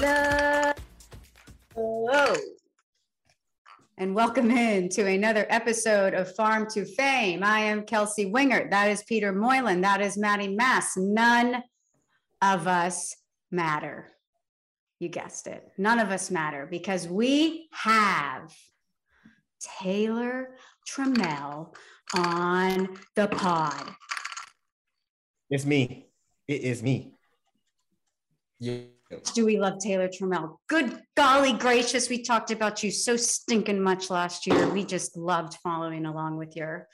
Hello. Hello. And welcome in to another episode of Farm to Fame. I am Kelsey Wingert. That is Peter Moylan. That is Maddie Mass. None of us matter. You guessed it. None of us matter because we have Taylor Trammell on the pod. It's me. It is me. Yeah. Do we love Taylor Trammell? Good golly gracious, we talked about you so stinking much last year. We just loved following along with your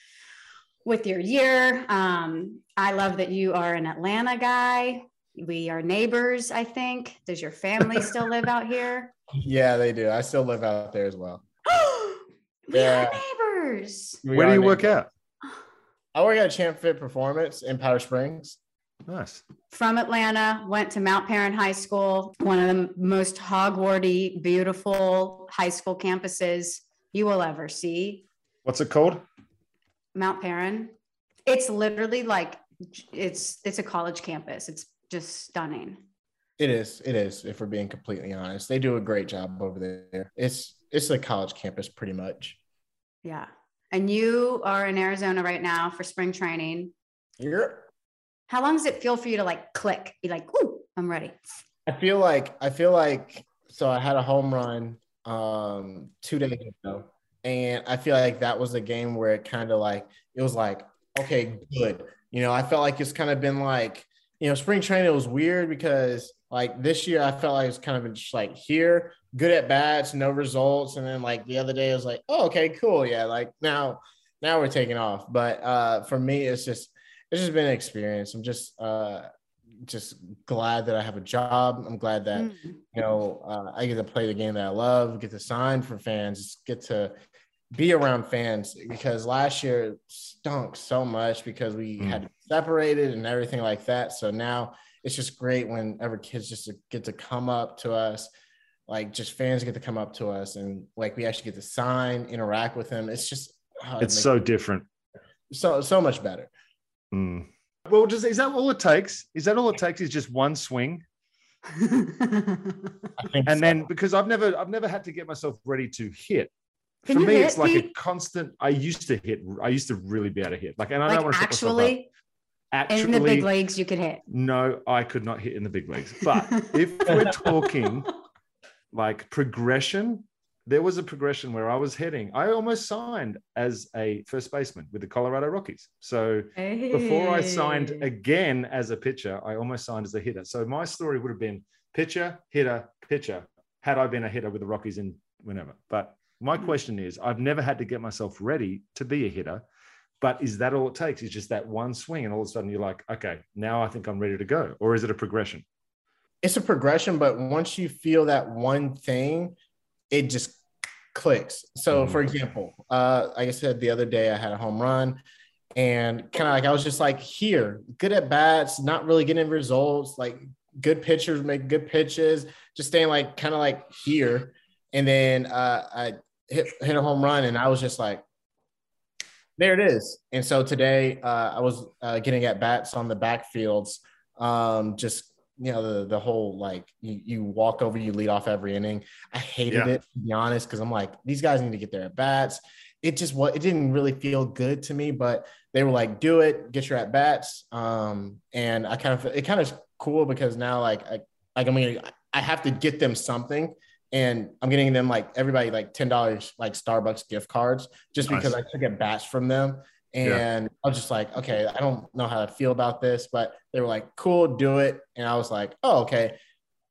with your year. Um, I love that you are an Atlanta guy. We are neighbors, I think. Does your family still live out here? Yeah, they do. I still live out there as well. we Yeah. are neighbors. We Where do are you work at? I work at Champ Fit Performance in Powder Springs. Nice. From Atlanta, went to Mount Paran High School, one of the most Hogwarty, beautiful high school campuses you will ever see. What's it called? Mount Paran. It's literally like it's it's a college campus. It's just stunning. It is. It is. If we're being completely honest, they do a great job over there. It's it's a college campus, pretty much. Yeah. And you are in Arizona right now for spring training. You're. How long does it feel for you to like click? Be like, ooh, I'm ready. I feel like I feel like so I had a home run um two days ago, and I feel like that was a game where it kind of like it was like okay, good. You know, I felt like it's kind of been like you know, spring training was weird because like this year I felt like it's kind of been just like here, good at bats, no results, and then like the other day I was like, oh, okay, cool, yeah, like now now we're taking off. But uh for me, it's just it's just been an experience. I'm just uh just glad that I have a job. I'm glad that Mm. you know uh, I get to play the game that I love, get to sign for fans, get to be around fans because last year stunk so much because we Mm. had separated and everything like that. So now it's just great whenever kids just get to come up to us, like just fans get to come up to us and like we actually get to sign, interact with them. It's just oh, It's makes so different. so so much better. Mm. Well, just is that all it takes? Is that all it takes? Is just one swing, and so. then because I've never, I've never had to get myself ready to hit. Can For me, hit, it's like a constant. I used to hit. I used to really be able to hit. Like, and I don't want to actually, actually, in the big leagues, you could hit. no, I could not hit in the big leagues. But if we're talking like progression, there was a progression where I was heading. I almost signed as a first baseman with the Colorado Rockies. So before I signed again as a pitcher, I almost signed as a hitter. So my story would have been pitcher, hitter, pitcher, had I been a hitter with the Rockies in whenever. But my Hmm. question is I've never had to get myself ready to be a hitter. But is that all it takes? Is just that one swing, and all of a sudden you're like, okay, now I think I'm ready to go, or is it a progression? it's a progression, but once you feel that one thing, it just clicks. So, Mhm. for example, uh, like I said the other day, I had a home run, and kind of like I was just like here, good at bats, not really getting results, like good pitchers make good pitches, just staying like kind of like here, and then uh, I hit hit a home run, and I was just like. There it is. And so today uh, I was uh, getting at bats on the backfields, um, just you know the the whole like you, you walk over you lead off every inning i hated Yeah. it to be honest because i'm like these guys need to get their at bats it just what it didn't really feel good to me but they were like do it get your at bats um and i kind of it kind of cool because now like i like i mean i have to get them something and i'm getting them like everybody like ten dollars like starbucks gift cards just Nice. because i took at bats from them and I was just like, okay, I don't know how to feel about this, but they were like, cool, do it. And I was like, oh, okay.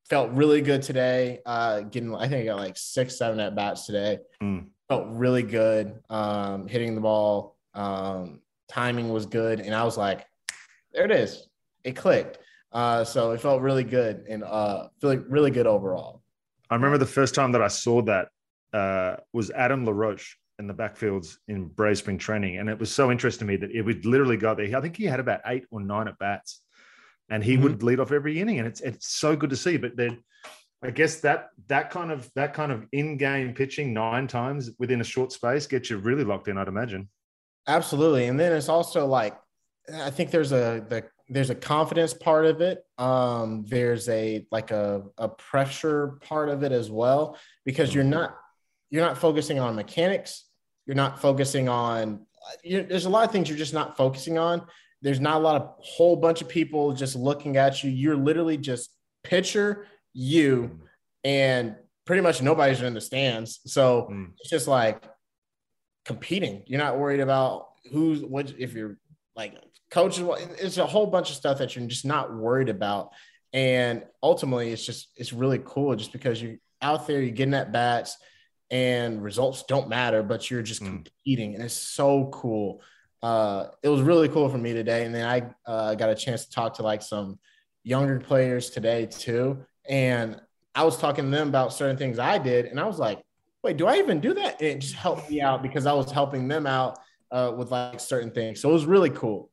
Felt really good today. Uh, getting, I think I got like six, seven at bats today. Mm. Felt really good. Um, hitting the ball. Um, timing was good. And I was like, there it is. It clicked. Uh, so it felt really good and uh, feeling really good overall. I remember the first time that I saw that uh, was Adam LaRoche in the backfields in Brave Spring training. And it was so interesting to me that it would literally go there. I think he had about eight or nine at bats and he Mhm. would lead off every inning. And it's it's so good to see. But then I guess that that kind of that kind of in-game pitching nine times within a short space gets you really locked in, I'd imagine. Absolutely. And then it's also like I think there's a the there's a confidence part of it. Um, there's a like a, a pressure part of it as well because you're not you're not focusing on mechanics. You're not focusing on. There's a lot of things you're just not focusing on. There's not a lot of whole bunch of people just looking at you. You're literally just pitcher you, and pretty much nobody's in the stands. So mm. it's just like competing. You're not worried about who's what if you're like coaches. It's a whole bunch of stuff that you're just not worried about. And ultimately, it's just it's really cool just because you're out there, you're getting at bats, and results don't matter, but you're just mm. competing, and it's so cool. Uh, it was really cool for me today, and then I uh, got a chance to talk to like some younger players today too, and I was talking to them about certain things I did, and I was like, "Wait, do I even do that?" And it just helped me out because I was helping them out uh, with like certain things. So it was really cool.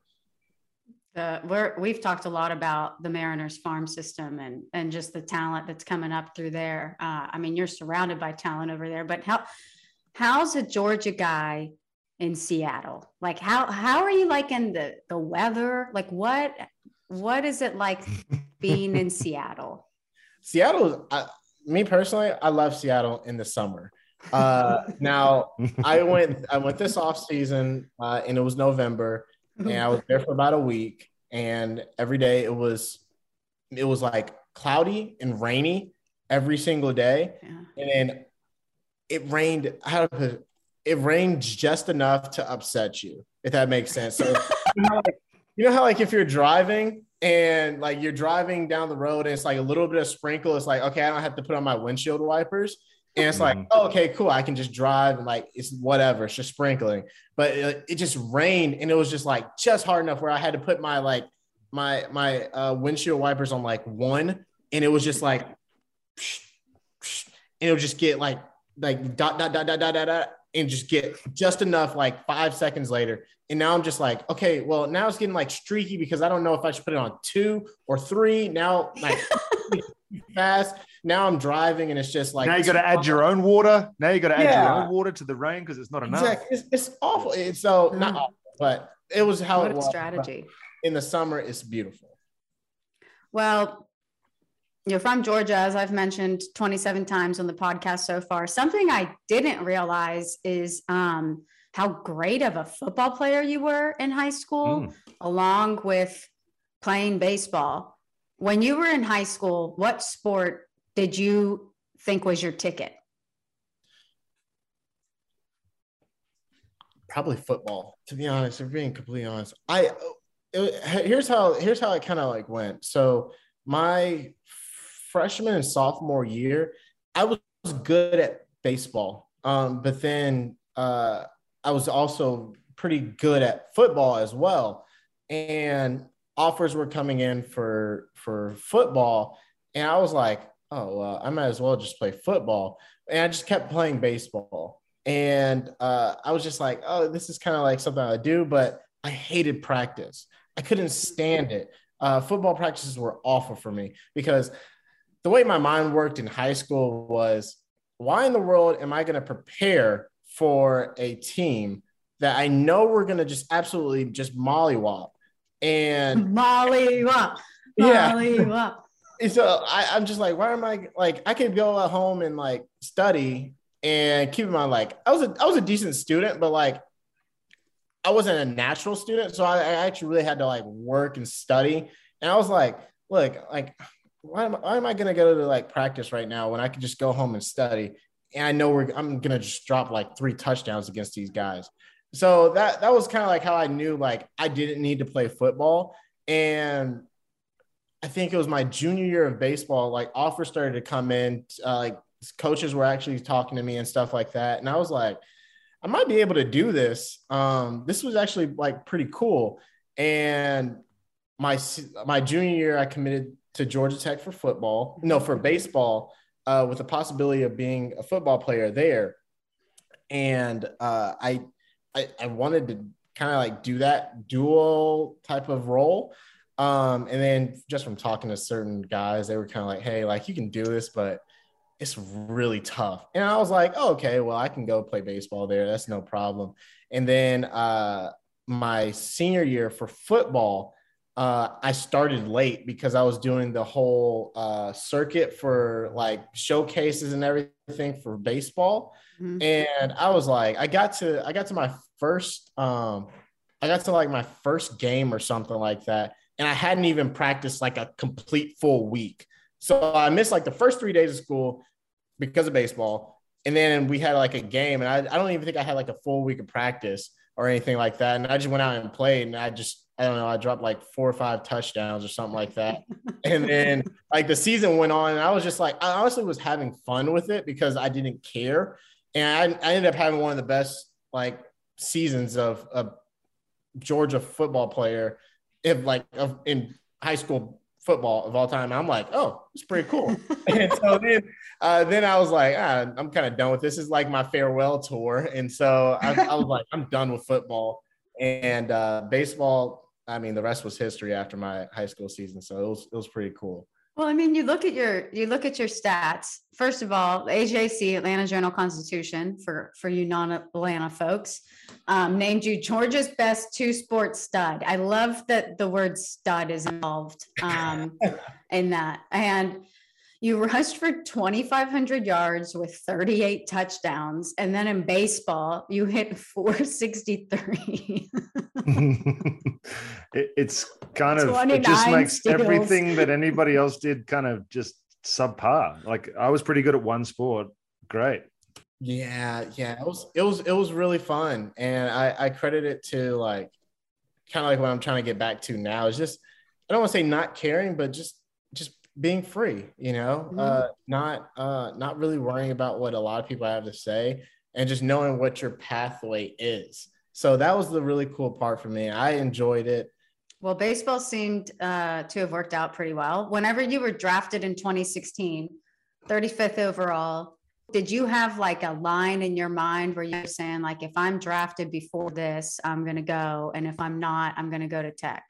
Uh, we're, we've talked a lot about the Mariners farm system and and just the talent that's coming up through there. Uh, I mean, you're surrounded by talent over there, but how how's a Georgia guy in Seattle? Like how how are you liking the the weather? Like what what is it like being in Seattle? Seattle, I, me personally, I love Seattle in the summer. Uh, now I went I went this off season uh, and it was November and I was there for about a week and every day it was it was like cloudy and rainy every single day. Yeah. and then it rained how to it rained just enough to upset you if that makes sense. So you, know, like, you know how like if you're driving and like you're driving down the road and it's like a little bit of sprinkle it's like okay i don't have to put on my windshield wipers and it's like, mm-hmm. oh, okay, cool. I can just drive and like it's whatever. It's just sprinkling. But it, it, just rained and it was just like just hard enough where I had to put my like my my uh, windshield wipers on like one, and it was just like, and it would just get like like dot dot dot dot dot dot, dot and just get just enough like five seconds later. And now I'm just like, okay, well now it's getting like streaky because I don't know if I should put it on two or three. Now like fast now I'm driving and it's just like now you got to add your own water. Now you got to add yeah. your own water to the rain because it's not enough. Exactly. It's, it's awful. It's so not awful, but it was how what it was. Strategy. In the summer, it's beautiful. Well, you're from Georgia, as I've mentioned 27 times on the podcast so far. Something I didn't realize is um, how great of a football player you were in high school, mm. along with playing baseball. When you were in high school, what sport did you think was your ticket? Probably football, to be honest. If being completely honest, I it, here's how here's how it kind of like went. So my freshman and sophomore year, I was good at baseball, um, but then uh, I was also pretty good at football as well, and offers were coming in for for football, and I was like, oh, well, I might as well just play football. And I just kept playing baseball. And uh, I was just like, oh, this is kind of like something I do, but I hated practice. I couldn't stand it. Uh, football practices were awful for me because the way my mind worked in high school was why in the world am I going to prepare for a team that I know we're going to just absolutely just mollywop and mollywop, mollywop so I, I'm just like, why am I like I could go at home and like study and keep in mind like I was a I was a decent student, but like I wasn't a natural student, so I, I actually really had to like work and study. And I was like, look, like why am, why am I gonna go to like practice right now when I could just go home and study? And I know we're I'm gonna just drop like three touchdowns against these guys. So that that was kind of like how I knew like I didn't need to play football. And I think it was my junior year of baseball, like offers started to come in, uh, like coaches were actually talking to me and stuff like that. And I was like, I might be able to do this. Um, this was actually like pretty cool. And my my junior year, I committed to Georgia Tech for football, no, for baseball, uh, with the possibility of being a football player there. And uh, I, I I wanted to kind of like do that dual type of role. Um, and then just from talking to certain guys, they were kind of like, hey, like you can do this, but it's really tough. And I was like, oh, okay, well, I can go play baseball there. That's no problem. And then uh, my senior year for football, uh, I started late because I was doing the whole uh, circuit for like showcases and everything for baseball. Mm-hmm. And I was like, I got to, I got to my first, um, I got to like my first game or something like that. And I hadn't even practiced like a complete full week. So I missed like the first three days of school because of baseball. And then we had like a game, and I, I don't even think I had like a full week of practice or anything like that. And I just went out and played, and I just I don't know, I dropped like four or five touchdowns or something like that. and then like the season went on, and I was just like, I honestly was having fun with it because I didn't care. And I, I ended up having one of the best like seasons of a Georgia football player if like of, in high school football of all time. I'm like, oh, it's pretty cool. and so then, uh, then I was like, ah, I'm kind of done with this. this. Is like my farewell tour, and so I, I was like, I'm done with football and uh, baseball. I mean, the rest was history after my high school season, so it was it was pretty cool. Well, I mean, you look at your you look at your stats. First of all, AJC Atlanta Journal Constitution for for you non-Atlanta folks um, named you Georgia's best two sports stud. I love that the word stud is involved um, in that, and you rushed for 2,500 yards with 38 touchdowns. And then in baseball, you hit 463. it, it's kind of, it just makes steals. everything that anybody else did kind of just subpar. Like I was pretty good at one sport. Great. Yeah, yeah, it was it was it was really fun, and I I credit it to like kind of like what I'm trying to get back to now is just I don't want to say not caring, but just just being free, you know, mm-hmm. uh, not uh, not really worrying about what a lot of people have to say, and just knowing what your pathway is. So that was the really cool part for me. I enjoyed it. Well, baseball seemed uh, to have worked out pretty well. Whenever you were drafted in 2016, 35th overall, did you have like a line in your mind where you're saying like, if I'm drafted before this, I'm going to go, and if I'm not, I'm going to go to Tech?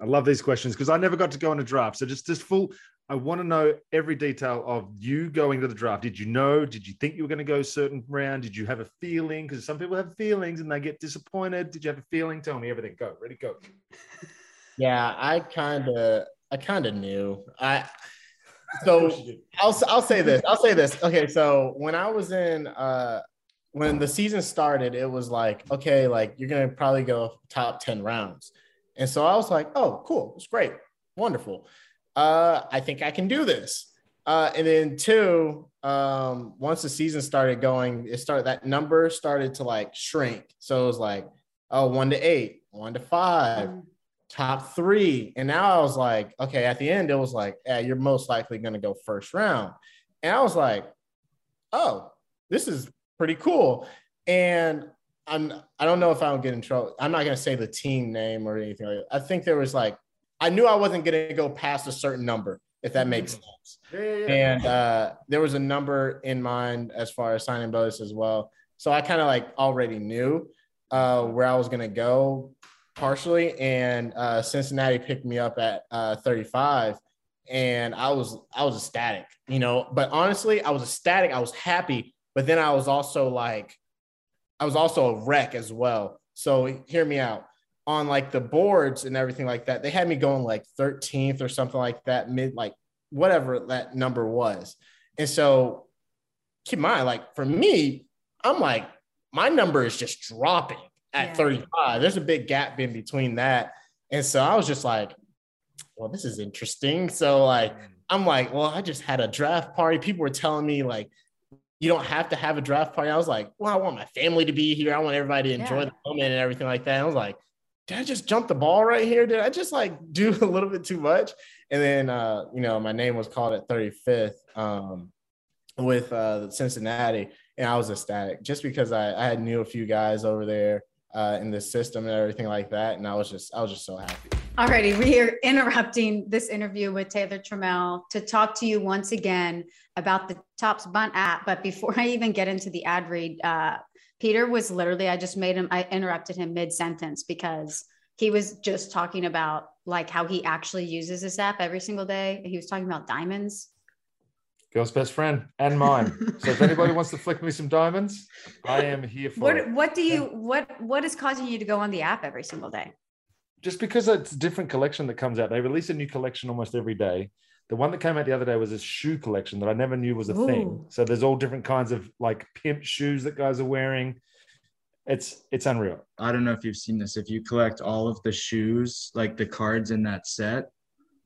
I love these questions because I never got to go on a draft. So just just full. I want to know every detail of you going to the draft. Did you know? Did you think you were going to go a certain round? Did you have a feeling? Because some people have feelings and they get disappointed. Did you have a feeling? Tell me everything. Go. Ready? Go. Yeah, I kind of, I kind of knew. I so I'll I'll say this. I'll say this. Okay, so when I was in uh when the season started, it was like, okay, like you're gonna probably go top 10 rounds. And so I was like, oh, cool, it's great, wonderful. Uh, I think I can do this. Uh, and then two, um, once the season started going, it started that number started to like shrink. So it was like, oh, one to eight, one to five, mm. top three. And now I was like, okay, at the end, it was like, yeah, you're most likely gonna go first round. And I was like, oh, this is pretty cool. And I'm I don't know if I'll get in trouble. I'm not gonna say the team name or anything like that. I think there was like I knew I wasn't gonna go past a certain number, if that makes mm-hmm. sense. Yeah, yeah, yeah. And uh, there was a number in mind as far as signing bonus as well. So I kind of like already knew uh, where I was gonna go partially, and uh, Cincinnati picked me up at uh, 35, and I was I was ecstatic, you know. But honestly, I was ecstatic. I was happy, but then I was also like I was also a wreck as well. So hear me out. On like the boards and everything like that, they had me going like 13th or something like that, mid like whatever that number was. And so keep in mind, like for me, I'm like, my number is just dropping at yeah. 35. There's a big gap in between that. And so I was just like, well, this is interesting. So like, mm. I'm like, well, I just had a draft party. People were telling me like you don't have to have a draft party. I was like, well, I want my family to be here. I want everybody to enjoy yeah. the moment and everything like that. And I was like, did I just jump the ball right here? Did I just like do a little bit too much? And then, uh, you know, my name was called at 35th um, with uh, Cincinnati, and I was ecstatic just because I, I had knew a few guys over there uh, in the system and everything like that, and I was just I was just so happy. Alrighty, we are interrupting this interview with Taylor Trammell to talk to you once again about the Topps Bunt app. But before I even get into the ad read, uh, Peter was literally, I just made him, I interrupted him mid sentence because he was just talking about like how he actually uses this app every single day. He was talking about diamonds. Girl's best friend and mine. so if anybody wants to flick me some diamonds, I am here for what, it. What do you, what, what is causing you to go on the app every single day? Just because it's a different collection that comes out. They release a new collection almost every day. The one that came out the other day was a shoe collection that I never knew was a thing. So there's all different kinds of like pimp shoes that guys are wearing. It's it's unreal. I don't know if you've seen this. If you collect all of the shoes, like the cards in that set,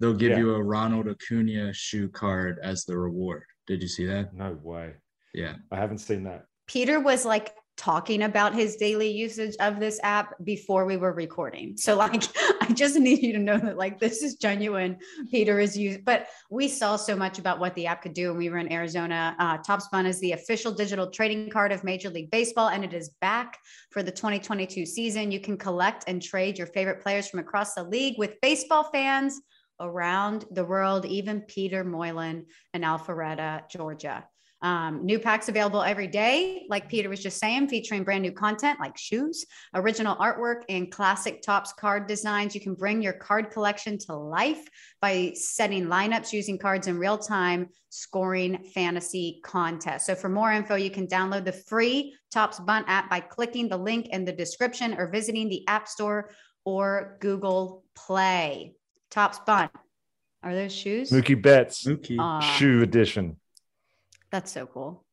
they'll give Yeah. you a Ronald Acuna shoe card as the reward. Did you see that? No way. Yeah. I haven't seen that. Peter was like talking about his daily usage of this app before we were recording. So like I just need you to know that like this is genuine. Peter is used, but we saw so much about what the app could do when we were in Arizona. Uh, Topps Bunt is the official digital trading card of Major League Baseball, and it is back for the 2022 season. You can collect and trade your favorite players from across the league with baseball fans around the world, even Peter Moylan in Alpharetta, Georgia. Um, new packs available every day, like Peter was just saying, featuring brand new content like shoes, original artwork, and classic Topps card designs. You can bring your card collection to life by setting lineups using cards in real time, scoring fantasy contests. So, for more info, you can download the free Topps Bunt app by clicking the link in the description or visiting the App Store or Google Play. Topps Bunt. Are those shoes? Mookie Betts Mookie. Aw, shoe edition. That's so cool.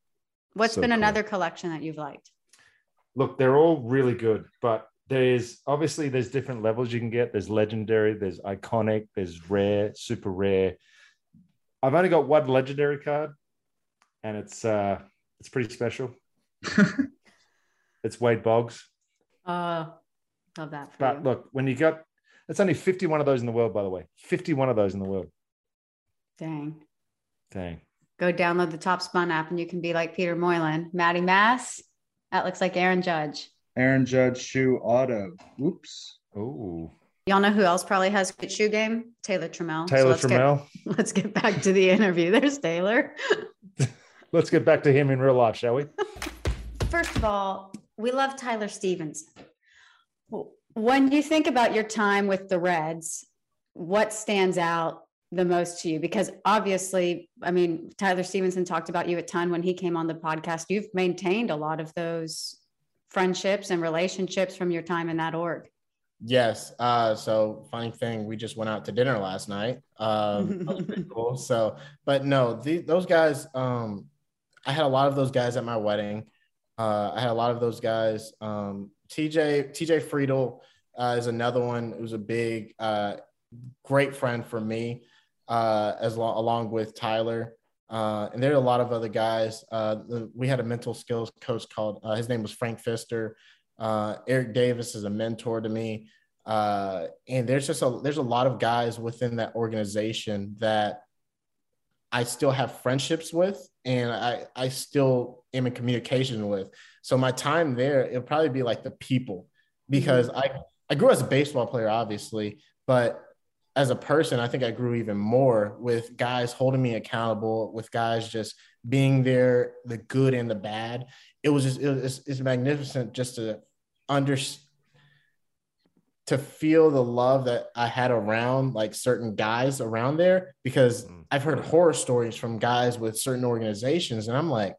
What's So been cool. another collection that you've liked? Look, they're all really good, but there's obviously there's different levels you can get. There's legendary, there's iconic, there's rare, super rare. I've only got one legendary card, and it's uh it's pretty special. It's Wade Boggs. Uh, love that. But you. look, when you got it's only 51 of those in the world, by the way. 51 of those in the world. Dang. Dang. Go download the Topps Bunt app and you can be like Peter Moylan. Maddie Mass. That looks like Aaron Judge. Aaron Judge shoe auto. Oops. Oh, Y'all know who else probably has a good shoe game? Taylor Trammell. So Taylor let's Trammell. Get, let's get back to the interview. There's Taylor. Let's get back to him in real life, shall we? First of all, we love Tyler Stephenson. When you think about your time with the Reds, what stands out the most to you? Because obviously, I mean, Tyler Stephenson talked about you a ton when he came on the podcast. You've maintained a lot of those friendships and relationships from your time in that org. Yes. Uh, so funny thing, we just went out to dinner last night. Um, that was pretty cool. So, but no, the, those guys. Um, I had a lot of those guys at my wedding. Uh, I had a lot of those guys. Um, TJ TJ Friedl uh, is another one who's a big, uh, great friend for me, uh, as lo- along with Tyler. Uh, and there are a lot of other guys. Uh, the, we had a mental skills coach called. Uh, his name was Frank Fister. Uh, Eric Davis is a mentor to me. Uh, and there's just a there's a lot of guys within that organization that I still have friendships with, and I I still am in communication with. So my time there, it'll probably be like the people, because I I grew as a baseball player, obviously, but as a person, I think I grew even more with guys holding me accountable, with guys just being there, the good and the bad. It was just it was, it's magnificent just to under to feel the love that I had around like certain guys around there because Mm. I've heard horror stories from guys with certain organizations and I'm like,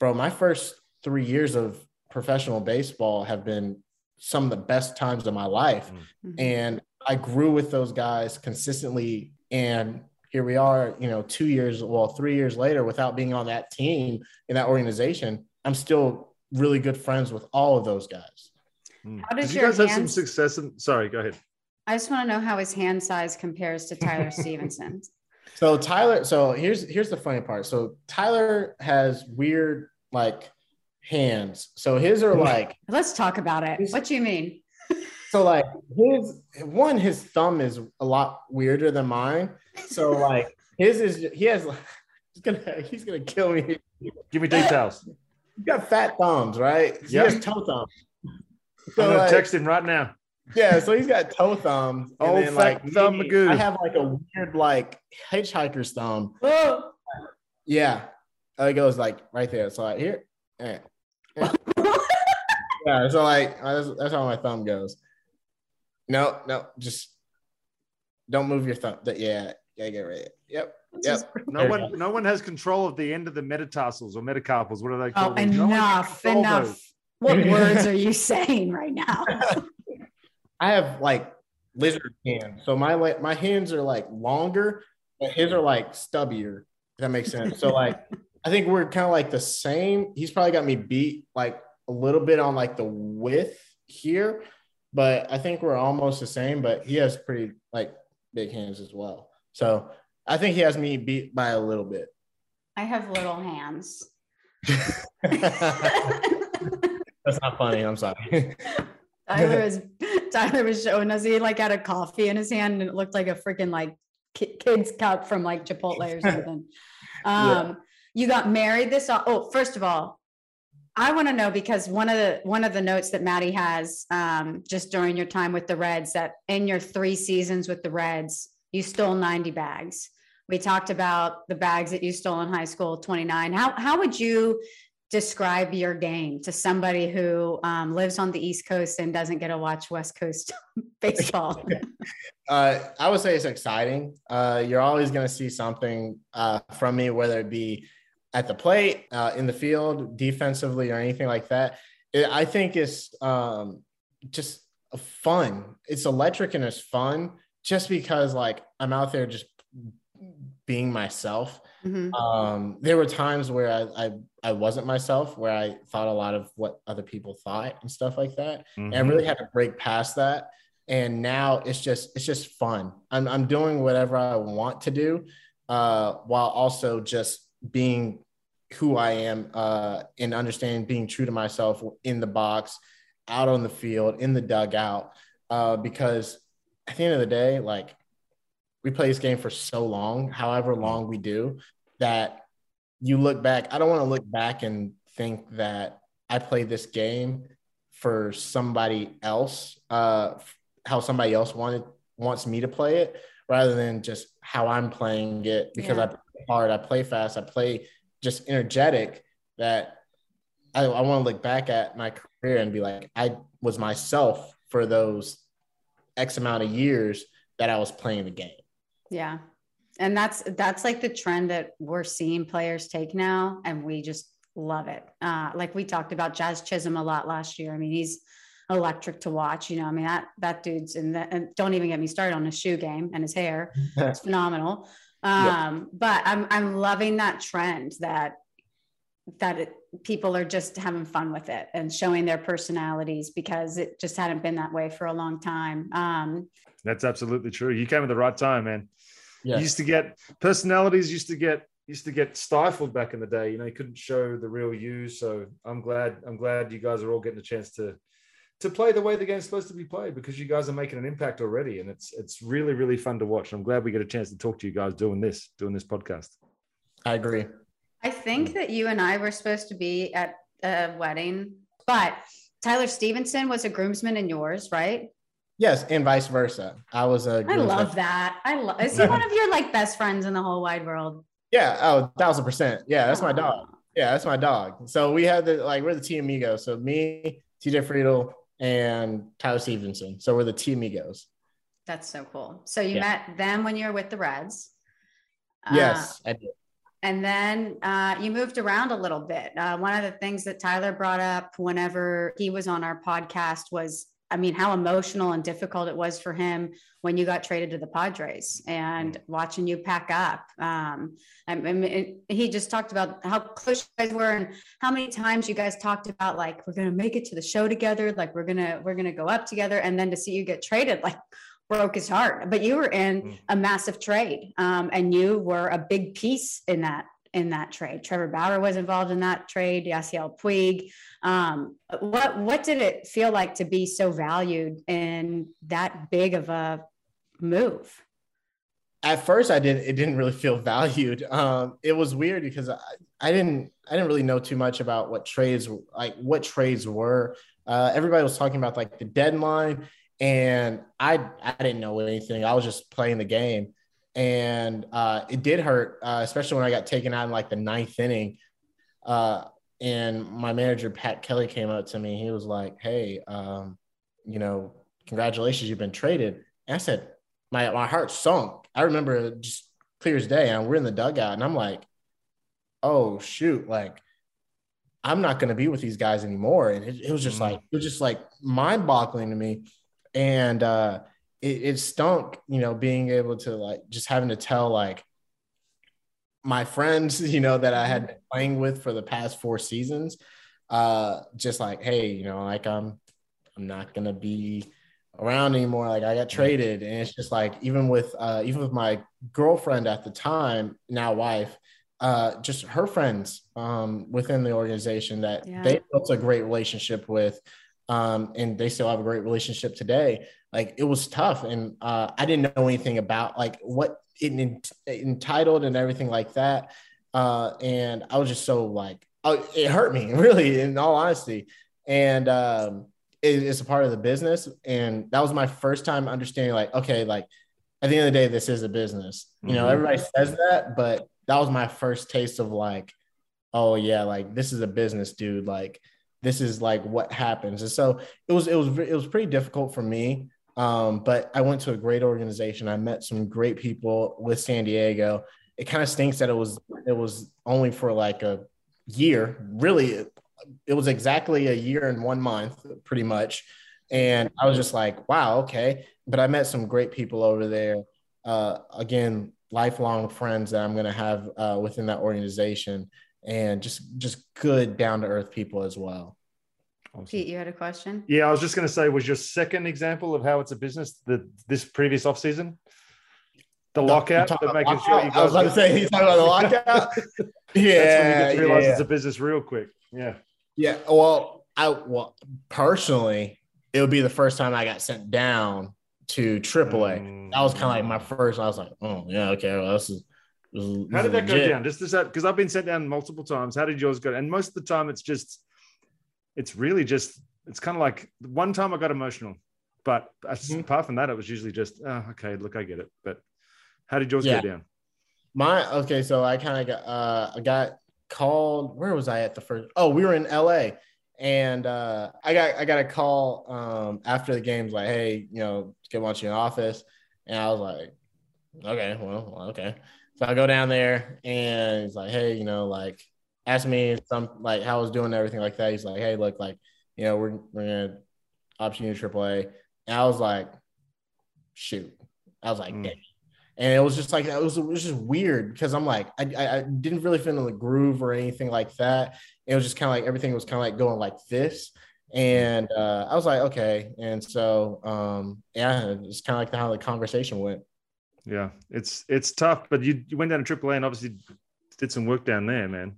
bro, my first 3 years of professional baseball have been some of the best times of my life Mhm. and I grew with those guys consistently and here we are, you know, 2 years, well, 3 years later without being on that team in that organization, I'm still really good friends with all of those guys. Mm. How does Did you your guys have some success? In, sorry, go ahead. I just want to know how his hand size compares to Tyler Stephenson. So Tyler, so here's here's the funny part. So Tyler has weird like hands. So his are like Let's talk about it. What do you mean? So like his one his thumb is a lot weirder than mine. So like his is he has he's gonna he's gonna kill me. Give me details. He's got fat thumbs, right? He Yep. has toe thumbs. So I'm So gonna like, text him right now. yeah, so he's got toe thumbs. and Old then, fat like thumb me, magoo. I have like a weird like hitchhiker's thumb. Oh. Yeah. Uh, It goes like right there. So like here. Yeah. Yeah. So like that's, that's how my thumb goes. No, no, just don't move your thumb. That- Yeah. Yeah, get it. Yep. Yep. No There one, no one has control of the end of the metatarsals or metacarpals. What are they Oh, called? No can enough, control enough. those. What words are you saying right now? I have like lizard hands. So my like my hands are like longer, but his are like stubbier. If that makes sense. So like I think we're kind of like the same. He's probably got me beat like a little bit on like the width here, but I think we're almost the same. But he has pretty like big hands as well. So I think he has me beat by a little bit. I have little hands. That's not funny. I'm sorry. Tyler was Tyler was showing us he like had a coffee in his hand and it looked like a freaking like kid's cup from like Chipotle or something. Um, you got married this oh first of all, I want to know because one of the one of the notes that Maddie has um, just during your time with the Reds that in your three seasons with the Reds you stole 90 bags. We talked about the bags that you stole in high school, 29. How how would you describe your game to somebody who um, lives on the East Coast and doesn't get to watch West Coast baseball? uh, I would say it's exciting. Uh, you're always going to see something uh, from me, whether it be at the plate, uh, in the field, defensively, or anything like that. It, I think it's um, just fun. It's electric and it's fun just because, like, I'm out there just being myself. Mm-hmm. Um, there were times where I, I, I wasn't myself, where I thought a lot of what other people thought and stuff like that. Mm-hmm. And I really had to break past that. And now it's just it's just fun. I'm I'm doing whatever I want to do, uh, while also just being who I am uh, and understanding being true to myself in the box, out on the field, in the dugout. Uh, because at the end of the day, like we play this game for so long, however long we do, that you look back. I don't want to look back and think that I played this game for somebody else, uh, how somebody else wanted wants me to play it, rather than just how I'm playing it because yeah. I hard, I play fast, I play just energetic. That I, I want to look back at my career and be like, I was myself for those X amount of years that I was playing the game. Yeah. And that's that's like the trend that we're seeing players take now and we just love it. Uh, like we talked about Jazz Chisholm a lot last year. I mean, he's electric to watch. You know, I mean that that dude's in that. And don't even get me started on his shoe game and his hair. it's phenomenal. Um, yeah. But I'm I'm loving that trend that that it, people are just having fun with it and showing their personalities because it just hadn't been that way for a long time. Um, That's absolutely true. You came at the right time, man. Yes. used to get personalities used to get used to get stifled back in the day. You know, you couldn't show the real you. So I'm glad I'm glad you guys are all getting a chance to to play the way the game's supposed to be played because you guys are making an impact already, and it's it's really really fun to watch. I'm glad we get a chance to talk to you guys doing this doing this podcast. I agree. I think mm. that you and I were supposed to be at a wedding, but Tyler Stephenson was a groomsman in yours, right? Yes, and vice versa. I was a. I love that. I love. Is he one of your like best friends in the whole wide world? Yeah. Oh, thousand percent. Yeah, that's my dog. Yeah, that's my dog. So we had the like we're the team amigos. So me, TJ Friedl, and Tyler Stephenson. So we're the team amigos. That's so cool. So you yeah. met them when you were with the Reds. Yes, uh, I did. And then uh, you moved around a little bit. Uh, one of the things that Tyler brought up whenever he was on our podcast was I mean, how emotional and difficult it was for him when you got traded to the Padres and mm. watching you pack up. Um, I mean, he just talked about how close you guys were and how many times you guys talked about like we're gonna make it to the show together, like we're gonna we're gonna go up together, and then to see you get traded, like broke his heart. But you were in mm. a massive trade, um, and you were a big piece in that in that trade. Trevor Bauer was involved in that trade. Yasiel Puig. Um, what what did it feel like to be so valued in that big of a move? At first, I didn't. It didn't really feel valued. Um, it was weird because I, I didn't. I didn't really know too much about what trades like what trades were. Uh, everybody was talking about like the deadline, and I I didn't know anything. I was just playing the game and uh, it did hurt, uh, especially when I got taken out in like the ninth inning. Uh, and my manager Pat Kelly came up to me. He was like, "Hey, um, you know, congratulations, you've been traded." And I said, "My my heart sunk." I remember just clear as day, and we're in the dugout, and I'm like, "Oh shoot!" Like, I'm not going to be with these guys anymore. And it, it was just mm-hmm. like it was just like mind boggling to me. And uh, it, it stunk, you know, being able to like just having to tell like my friends, you know, that I had been playing with for the past four seasons, uh, just like, hey, you know, like I'm I'm not gonna be around anymore. Like I got traded. And it's just like even with uh even with my girlfriend at the time, now wife, uh just her friends um within the organization that Yeah. they built a great relationship with. Um, and they still have a great relationship today. Like it was tough, and uh, I didn't know anything about like what it ent- entitled and everything like that. Uh, and I was just so like, oh, it hurt me really, in all honesty. And um, it- it's a part of the business, and that was my first time understanding. Like, okay, like at the end of the day, this is a business. You know, Mhm. everybody says that, but that was my first taste of like, oh yeah, like this is a business, dude. Like this is like what happens. And so it was it was it was pretty difficult for me. Um, but I went to a great organization. I met some great people with San Diego. It kind of stinks that it was it was only for like a year. Really, it was exactly a year and one month, pretty much. And I was just like, wow, okay. But I met some great people over there. Uh, again, lifelong friends that I'm going to have uh, within that organization, and just just good down to earth people as well. Awesome. Pete, you had a question? Yeah, I was just going to say, was your second example of how it's a business the this previous off season, the No, lockout, you're the making about sure you lockout? I was guys about to say he's talking about the lockout. That's when you yeah, get to realize yeah. it's a business real quick. Yeah. Yeah, well, I well personally, it would be the first time I got sent down to AAA. That was kind of like my mm. first. I was like, oh yeah, okay, well, this is. How did that go legit. down? Just is that because I've been sent down multiple times. How did yours go? And most of the time, it's just, it's really just, it's kind of like one time I got emotional, but Mhm. apart from that, it was usually just, oh, okay, look, I get it. But how did yours Yeah. go down? My okay, so I kind of got uh I got called. Where was I at the first? Oh, we were in LA, and uh I got I got a call um after the games like, hey, you know, get want you in office, and I was like, okay, well, okay. So I go down there, and he's like, hey, you know, like, ask me some like how I was doing everything like that. He's like, hey, look, like, you know, we're we're gonna option you to AAA, and I was like, shoot, I was like, Mm. and it was just like it was, it was just weird because I'm like I, I I didn't really feel in the groove or anything like that. It was just kind of like everything was kind of like going like this, and uh, I was like okay, and so um, yeah, it's kind of like how the conversation went. Yeah, it's it's tough, but you, you went down to AAA and obviously did some work down there, man.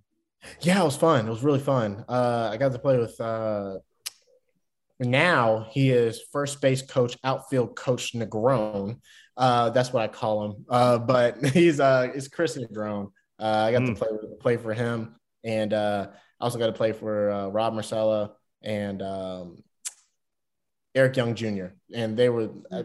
Yeah, it was fun. It was really fun. Uh, I got to play with. Uh, now he is first base coach, outfield coach Negron. Uh, that's what I call him. Uh, but he's uh, it's Kris Negron. Uh, I got to Mm. play play for him, and uh, I also got to play for uh, Rob Marcella and um, Eric Young Jr. And they were uh,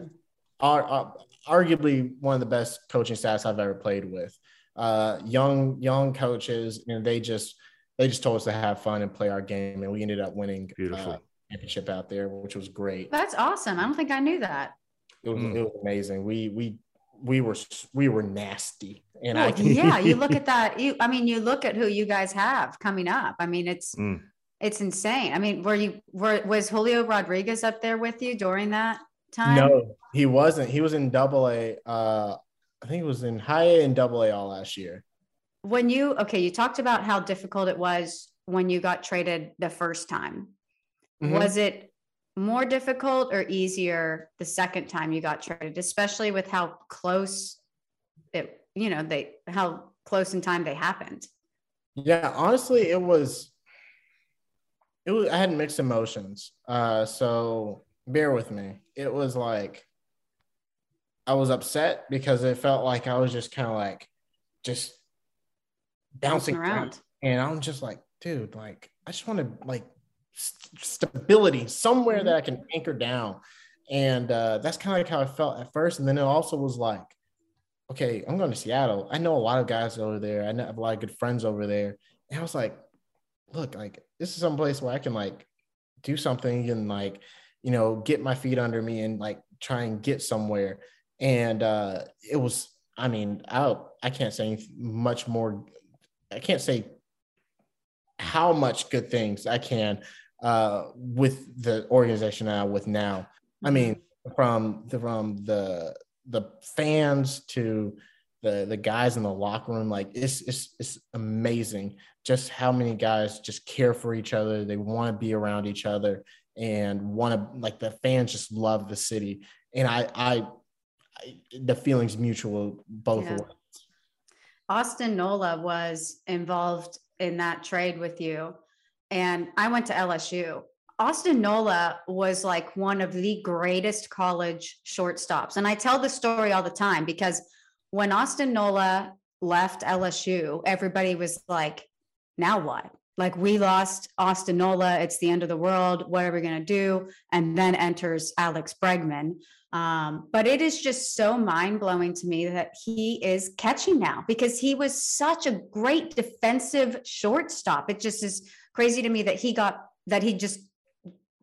are, are arguably one of the best coaching staffs I've ever played with. Uh, young young coaches, and they just they just told us to have fun and play our game, and we ended up winning Beautiful. uh, championship out there, which was great. That's awesome. I don't think I knew that. It was Mm. it was amazing. We we we were we were nasty, and I Well, can yeah, you look at that. You, I mean, you look at who you guys have coming up. I mean, it's Mm. it's insane. I mean, were you were was Julio Rodriguez up there with you during that time? no, he wasn't. He was in Double A. Uh, I think he was in High A and Double A all last year. When you okay, you talked about how difficult it was when you got traded the first time. Mhm. Was it more difficult or easier the second time you got traded, especially with how close it, you know, they how close in time they happened? Yeah, honestly, it was. It was. I had mixed emotions. Uh, so bear with me. It was like I was upset because it felt like I was just kind of like just bouncing Bouncing around, around. and I'm just like, dude, like I just want to like st- stability somewhere that I can anchor down, and uh, that's kind of like how I felt at first, and then it also was like okay, I'm going to Seattle. I know a lot of guys over there. I know, have a lot of good friends over there. And I was like, look, like this is some place where I can like do something and like, you know, get my feet under me and like try and get somewhere. And uh it was, I mean, I I can't say much more. I can't say how much good things I can uh with the organization I'm with now. I mean, from the from the the fans to the the guys in the locker room. Like it's it's it's amazing just how many guys just care for each other. They want to be around each other and want to like the fans just love the city. And I I, I the feelings mutual both Yeah. ways. Austin Nola was involved in that trade with you, and I went to LSU. Austin Nola was like one of the greatest college shortstops. And I tell the story all the time because when Austin Nola left LSU, everybody was like, now what? Like, we lost Austin Nola. It's the end of the world. What are we going to do? And then enters Alex Bregman. Um, but it is just so mind blowing to me that he is catching now because he was such a great defensive shortstop. It just is crazy to me that he got that he just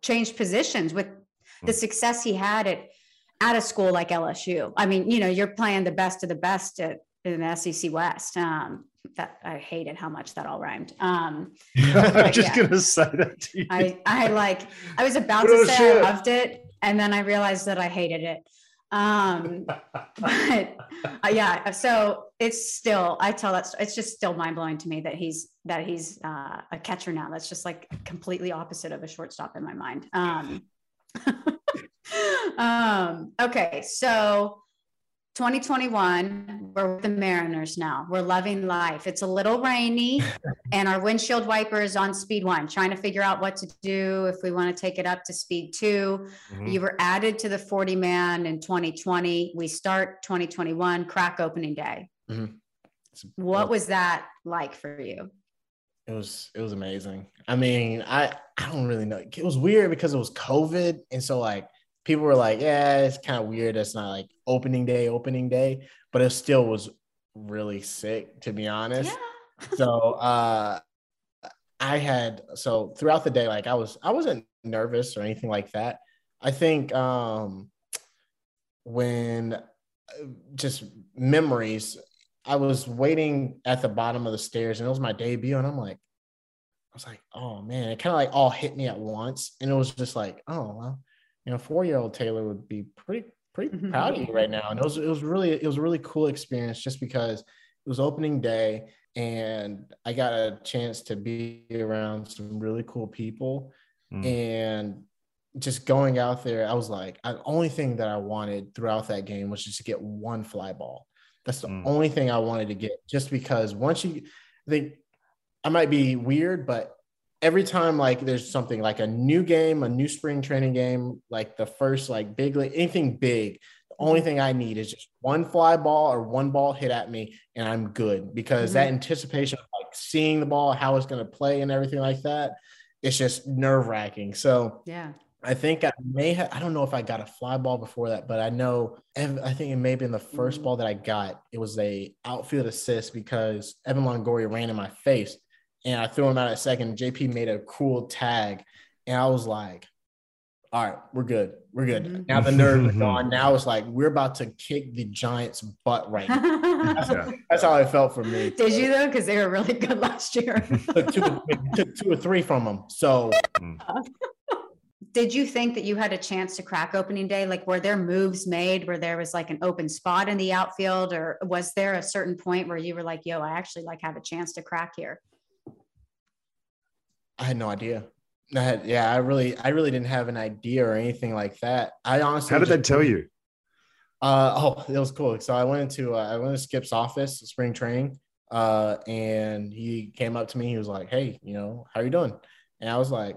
changed positions with the Mm. success he had at at a school like LSU. I mean, you know, you're playing the best of the best at in the SEC West. Um, that I hated how much that all rhymed. Um, I'm just Yeah. gonna say that to you. I I like I was about to say I loved it, and then I realized that I hated it. Um, but uh, yeah, so it's still I tell that it's just still mind blowing to me that he's that he's uh, a catcher now. That's just like completely opposite of a shortstop in my mind. Um, um, okay, so 2021, we're with the Mariners now. We're loving life. It's a little rainy, and our windshield wiper is on speed one, trying to figure out what to do if we want to take it up to speed two. Mhm. You were added to the 40 man in 2020. We start 2021, crack opening day. Mhm. What was that like for you? It was it was amazing. I mean, I I don't really know. It was weird because it was COVID, and so like people were like, "Yeah, it's kind of weird. It's not like opening day, opening day," but it still was really sick to be honest. So uh, I had so throughout the day, like I was I wasn't nervous or anything like that. I think um when uh, just memories I was waiting at the bottom of the stairs and it was my debut. And I'm like, I was like, oh man, it kind of like all hit me at once. And it was just like, oh, well, you know, four year old Taylor would be pretty, pretty Mhm. proud of you right now. And it was, it was really, it was a really cool experience just because it was opening day and I got a chance to be around some really cool people. Mm. And just going out there, I was like, the only thing that I wanted throughout that game was just to get one fly ball. That's the Mm. only thing I wanted to get, just because once you I think I might be weird, but every time like there's something like a new game, a new spring training game, like the first like big league, anything big, the only thing I need is just one fly ball or one ball hit at me, and I'm good because that anticipation of like seeing the ball, how it's gonna play, and everything like that, it's just nerve wracking. So Yeah. I think I may have, I don't know if I got a fly ball before that, but I know, I think it may have been the first Mhm. ball that I got. It was a outfield assist because Evan Longoria ran in my face and I threw him out at second. JP made a cool tag and I was like, all right, we're good. We're good. Mhm. Now the nerve is gone. Now it's like, we're about to kick the Giants' butt right now. Yeah. That's how it felt for me. Did you though? Because they were really good last year. Took two, took two or three from them. So Did you think that you had a chance to crack opening day? Like, were there moves made where there was like an open spot in the outfield, or was there a certain point where you were like, "Yo, I actually like have a chance to crack here"? I had no idea. I had, yeah, I really, I really didn't have an idea or anything like that. I honestly, How did they just- tell you? Uh, oh, it was cool. So I went into, uh, I went to Skip's office, spring training, uh, and he came up to me. He was like, "Hey, you know, how are you doing?" And I was like,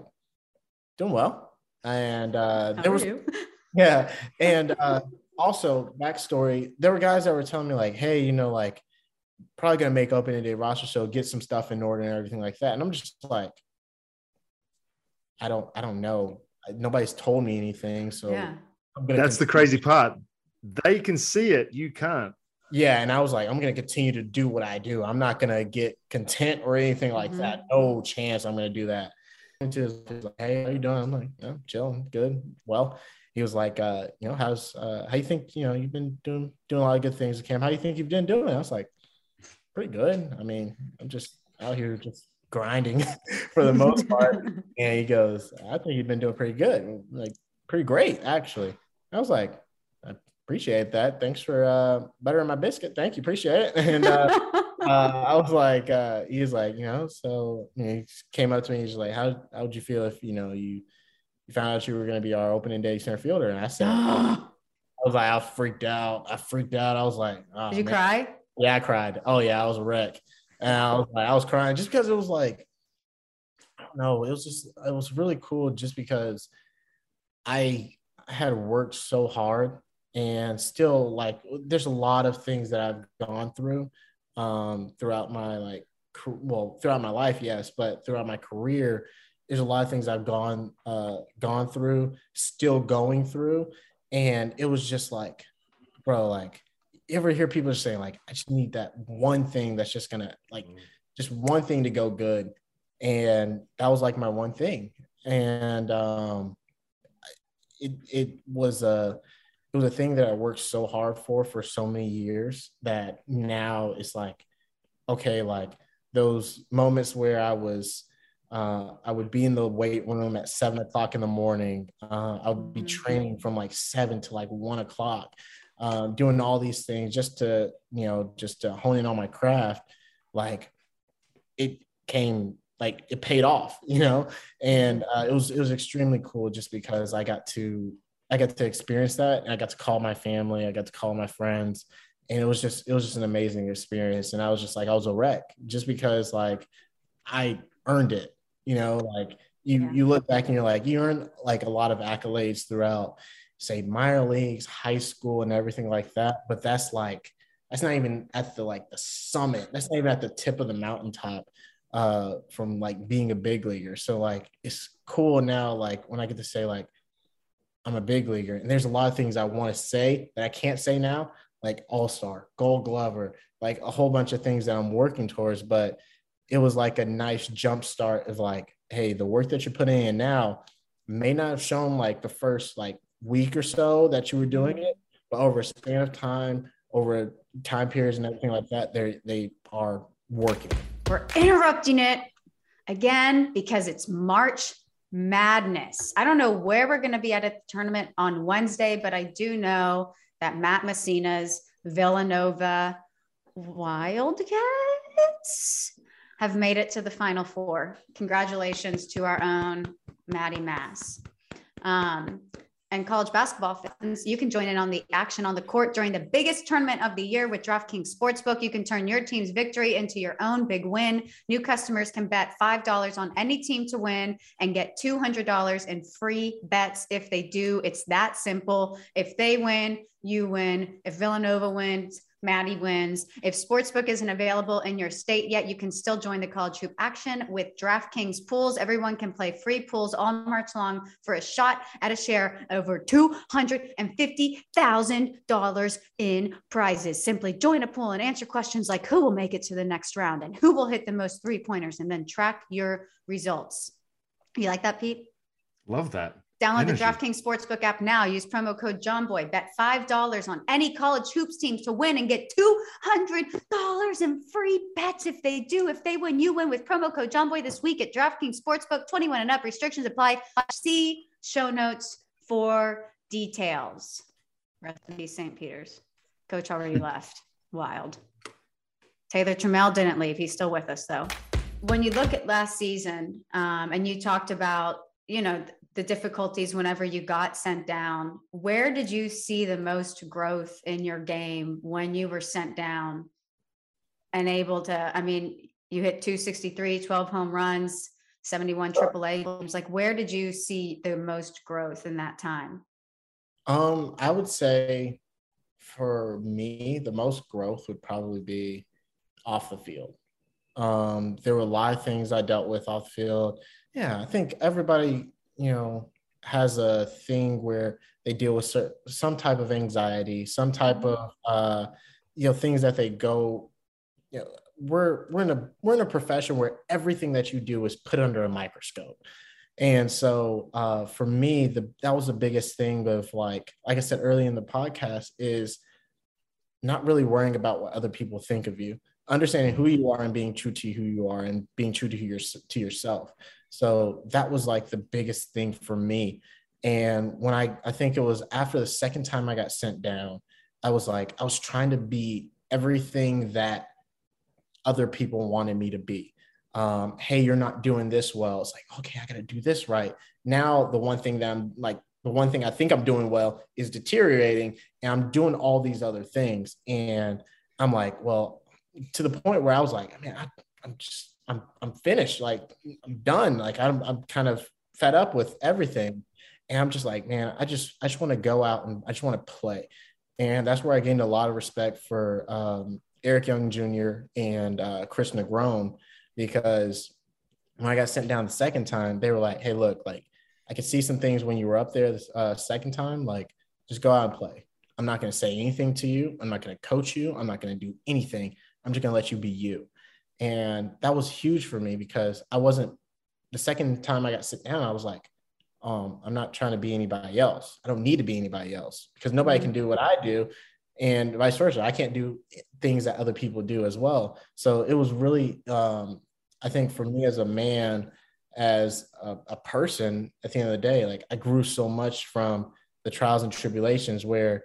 "Doing well." And uh, How there are was, you? yeah, and uh, also backstory, there were guys that were telling me like, "Hey, you know, like, probably gonna make opening day roster, so get some stuff in order and everything like that." And I'm just like, I don't, I don't know. Nobody's told me anything, so yeah. I'm gonna. That's the crazy part. They can see it, you can't. Yeah, and I was like, I'm gonna continue to do what I do. I'm not gonna get content or anything like Mhm. that. No chance I'm gonna do that. And he was like, hey, how you doing? I'm like, yeah, chilling, good. Well, he was like, uh, you know, how's uh how you think, you know, you've been doing doing a lot of good things at camp. How do you think you've been doing? I was like, pretty good. I mean, I'm just out here just grinding for the most part. And he goes, I think you've been doing pretty good. Like pretty great, actually. I was like, I appreciate that. Thanks for uh, buttering my biscuit. Thank you, appreciate it. And uh, uh, I was like, uh, he was like, you know, so you know, he came up to me. He's like, how how would you feel if you know you you found out you were going to be our opening day center fielder? And I said, I was like, I freaked out. I freaked out. I was like, oh, Did you man. cry? Yeah, I cried. Oh yeah, I was a wreck. And I was like, I was crying just because it was like, I don't know, it was just it was really cool just because I had worked so hard and still like there's a lot of things that I've gone through um throughout my like well throughout my life yes but throughout my career there's a lot of things I've gone uh gone through still going through. And it was just like bro like you ever hear people saying like I just need that one thing that's just gonna like just one thing to go good and that was like my one thing and um it it was a it was a thing that I worked so hard for for so many years that now it's like okay like those moments where I was uh, I would be in the weight room at seven o'clock in the morning. Uh, I would be Mhm. training from like seven to like one o'clock, um, doing all these things just to, you know, just to hone in on my craft. Like it came, like it paid off, you know, and uh, it was it was extremely cool just because I got to I got to experience that, and I got to call my family, I got to call my friends, and it was just it was just an amazing experience. And I was just like I was a wreck just because like I earned it, you know, like you Yeah. you look back and you're like you earned like a lot of accolades throughout say minor leagues, high school and everything like that, but that's like that's not even at the like the summit. That's not even at the tip of the mountaintop uh from like being a big leaguer. So like it's cool now like when I get to say like I'm a big leaguer and there's a lot of things I want to say that I can't say now like all-star, gold glover, like a whole bunch of things that I'm working towards, but it was like a nice jump start of like, hey, the work that you're putting in now may not have shown like the first like week or so that you were doing it, but over a span of time, over time periods and everything like that, they they are working. We're interrupting it again because it's March Madness. I don't know where we're going to be at at the tournament on Wednesday, but I do know that Matt Messina's Villanova Wildcats have made it to the Final Four. Congratulations to our own Maddie Mass. Um, and college basketball fans, you can join in on the action on the court during the biggest tournament of the year with DraftKings Sportsbook. You can turn your team's victory into your own big win. New customers can bet $5 on any team to win and get $200 in free bets if they do. It's that simple. If they win, you win. If Villanova wins, Maddie wins. If Sportsbook isn't available in your state yet, you can still join the college hoop action with DraftKings pools. Everyone can play free pools all March long for a shot at a share over $250,000 in prizes. Simply join a pool and answer questions like who will make it to the next round and who will hit the most three pointers and then track your results. You like that, Pete? Love that. Download Energy. the DraftKings Sportsbook app now. Use promo code JOHNBOY. Bet $5 on any college hoops teams to win and get $200 in free bets if they do. If they win, you win with promo code JOHNBOY this week at DraftKings Sportsbook. 21 and up. Restrictions apply. See show notes for details. Rest in peace, St. Peter's. Coach already left. Wild. Taylor Trammell didn't leave. He's still with us, though. When you look at last season, um, and you talked about, you know, the difficulties whenever you got sent down. Where did you see the most growth in your game when you were sent down and able to? I mean, you hit 263, 12 home runs, 71 AAA games. Like, where did you see the most growth in that time? Um, I would say for me, the most growth would probably be off the field. Um, there were a lot of things I dealt with off the field. Yeah, I think everybody, you know, has a thing where they deal with cer- some type of anxiety, some type of, uh, you know, things that they go, you know, we're we're in a we're in a profession where everything that you do is put under a microscope. And so uh, for me, the that was the biggest thing of like, like I said early in the podcast, is not really worrying about what other people think of you, understanding who you are and being true to who you are and being true to your to yourself. So that was like the biggest thing for me. And when I, I think it was after the second time I got sent down, I was like, I was trying to be everything that other people wanted me to be. Um, hey, you're not doing this well. It's like, okay, I got to do this right. Now, the one thing that I'm like, the one thing I think I'm doing well is deteriorating, and I'm doing all these other things. And I'm like, well, to the point where I was like, man, I, I'm just, I'm, I'm finished. Like, I'm done. Like, I'm, I'm kind of fed up with everything. And I'm just like, man, I just, I just want to go out and I just want to play. And that's where I gained a lot of respect for um, Eric Young Jr. and uh, Kris Negron because when I got sent down the second time, they were like, hey, look, like, I could see some things when you were up there the uh, second time. Like, just go out and play. I'm not going to say anything to you. I'm not going to coach you. I'm not going to do anything. I'm just going to let you be you. And that was huge for me because I wasn't, the second time I got sit down, I was like, um, I'm not trying to be anybody else. I don't need to be anybody else because nobody can do what I do. And vice versa. I can't do things that other people do as well. So it was really, um, I think for me as a man, as a, a person at the end of the day, like I grew so much from the trials and tribulations where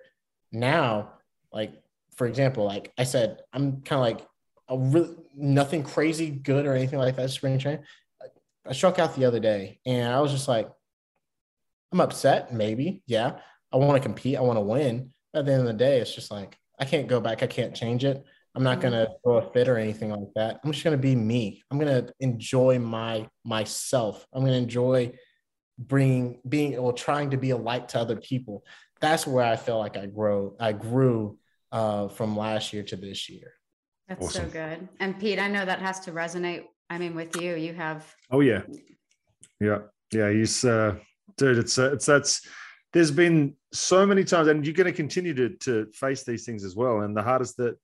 now, like, for example, like I said, I'm kind of like a really nothing crazy good or anything like that spring training. I struck out the other day and I was just like, I'm upset, maybe. Yeah. I want to compete. I want to win. At the end of the day, it's just like, I can't go back. I can't change it. I'm not going to throw a fit or anything like that. I'm just going to be me. I'm going to enjoy my myself. I'm going to enjoy bringing being or trying to be a light to other people. That's where I feel like I grow. I grew uh, from last year to this year. That's awesome. so good. And Pete, I know that has to resonate. I mean, with you, you have. Oh yeah, yeah, yeah. He's uh, dude. It's uh, it's that's. There's been so many times, and you're going to continue to to face these things as well. And the hardest that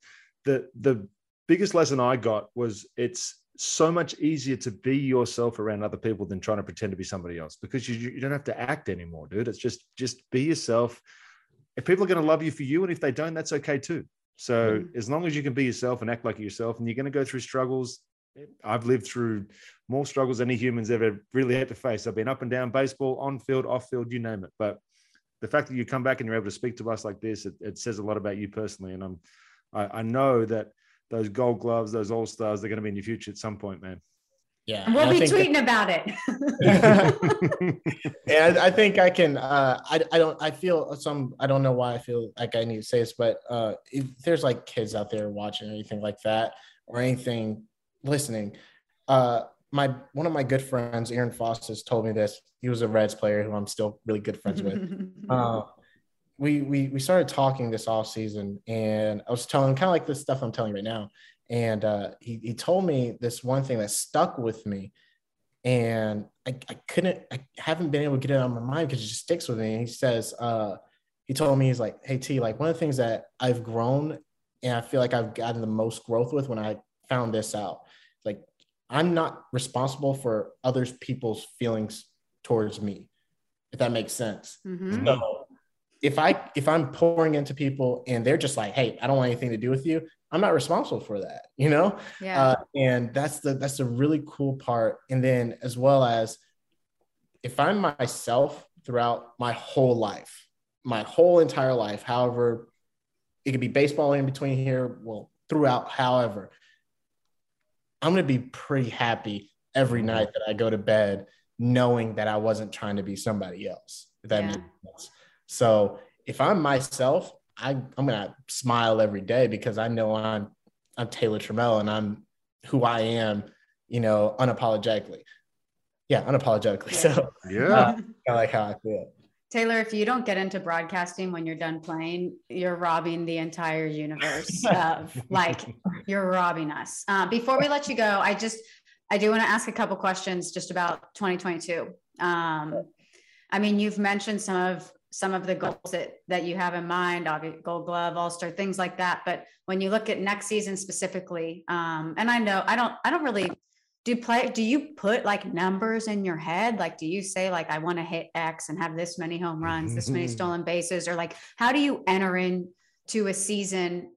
the the biggest lesson I got was it's so much easier to be yourself around other people than trying to pretend to be somebody else because you, you don't have to act anymore, dude. It's just just be yourself. If people are going to love you for you, and if they don't, that's okay too. So mm. as long as you can be yourself and act like yourself, and you're going to go through struggles. I've lived through more struggles than any humans ever really had to face. I've been up and down baseball, on field, off field, you name it. But the fact that you come back and you're able to speak to us like this, it, it says a lot about you personally. And I'm, I, I know that those gold gloves, those all stars, they're going to be in your future at some point, man. Yeah, and we'll and be tweeting that, about it. and I think I can. Uh, I I don't. I feel some. I don't know why I feel like I need to say this, but uh, if there's like kids out there watching or anything like that, or anything listening, uh, my one of my good friends, Aaron Foster, told me this. He was a Reds player who I'm still really good friends with. uh, we we we started talking this off season, and I was telling kind of like this stuff I'm telling you right now. And uh, he he told me this one thing that stuck with me, and I, I couldn't I haven't been able to get it on my mind because it just sticks with me. And he says, uh, he told me he's like, hey T, like one of the things that I've grown and I feel like I've gotten the most growth with when I found this out. Like I'm not responsible for other people's feelings towards me, if that makes sense. Mm-hmm. So if I if I'm pouring into people and they're just like, hey, I don't want anything to do with you, I'm not responsible for that, you know. Yeah. Uh, and that's the that's the really cool part. And then as well as if I'm myself throughout my whole life, my whole entire life, however, it could be baseball in between here, well, throughout, however, I'm gonna be pretty happy every mm-hmm. night that I go to bed knowing that I wasn't trying to be somebody else. If that yeah. makes sense. So if I'm myself, I, I'm gonna smile every day because I know I'm I'm Taylor Trammell and I'm who I am, you know, unapologetically. Yeah, unapologetically. So yeah, uh, I like how I feel. Taylor, if you don't get into broadcasting when you're done playing, you're robbing the entire universe of like you're robbing us. Uh, before we let you go, I just I do want to ask a couple questions just about 2022. Um, I mean, you've mentioned some of some of the goals that that you have in mind obviously gold glove all star things like that but when you look at next season specifically um and i know i don't i don't really do play do you put like numbers in your head like do you say like i want to hit x and have this many home runs this many stolen bases or like how do you enter into a season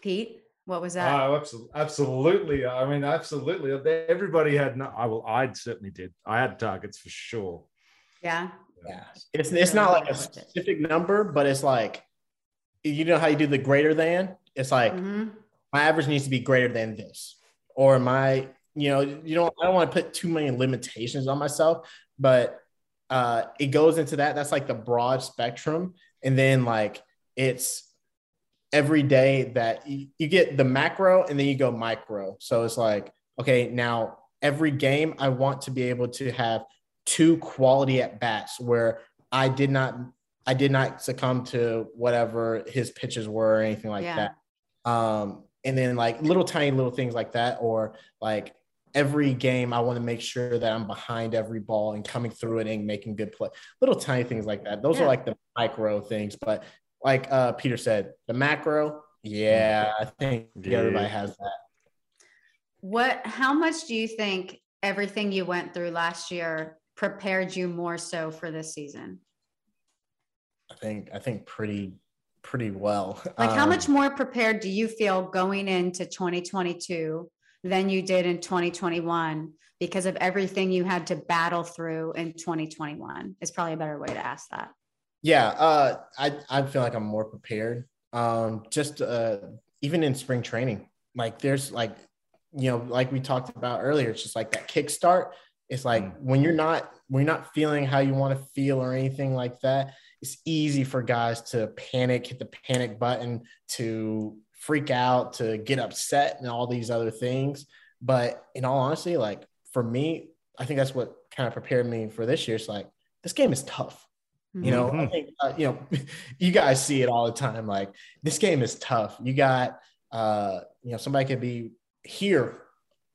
pete what was that? Oh, absolutely. I mean, absolutely. Everybody had no. I will. I certainly did. I had targets for sure. Yeah. Yeah, it's it's not like a specific number, but it's like you know how you do the greater than. It's like Mhm. my average needs to be greater than this, or my you know you don't I don't want to put too many limitations on myself, but uh, it goes into that. That's like the broad spectrum, and then like it's every day that you, you get the macro and then you go micro. So it's like okay, now every game I want to be able to have two quality at bats where I did not I did not succumb to whatever his pitches were or anything like Yeah. that. Um, and then like little tiny little things like that, or like every game I want to make sure that I'm behind every ball and coming through it and making good play. Little tiny things like that. Those Yeah. are like the micro things. But like uh, Peter said, the macro, yeah, I think Yeah. everybody has that. What, how much do you think everything you went through last year prepared you more so for this season? I think I think pretty pretty well. Like, how Um, much more prepared do you feel going into 2022 than you did in 2021 because of everything you had to battle through in 2021? Is probably a better way to ask that. Yeah, uh, I I feel like I'm more prepared. Um, just uh, even in spring training, like there's like, you know, like we talked about earlier, it's just like that kickstart. It's like Mm. when you're not when you're not feeling how you want to feel or anything like that. It's easy for guys to panic, hit the panic button, to freak out, to get upset, and all these other things. But in all honesty, like for me, I think that's what kind of prepared me for this year. It's like this game is tough. You know, I Mhm. think uh, you know, you guys see it all the time. Like this game is tough. You got, uh, you know, somebody could be here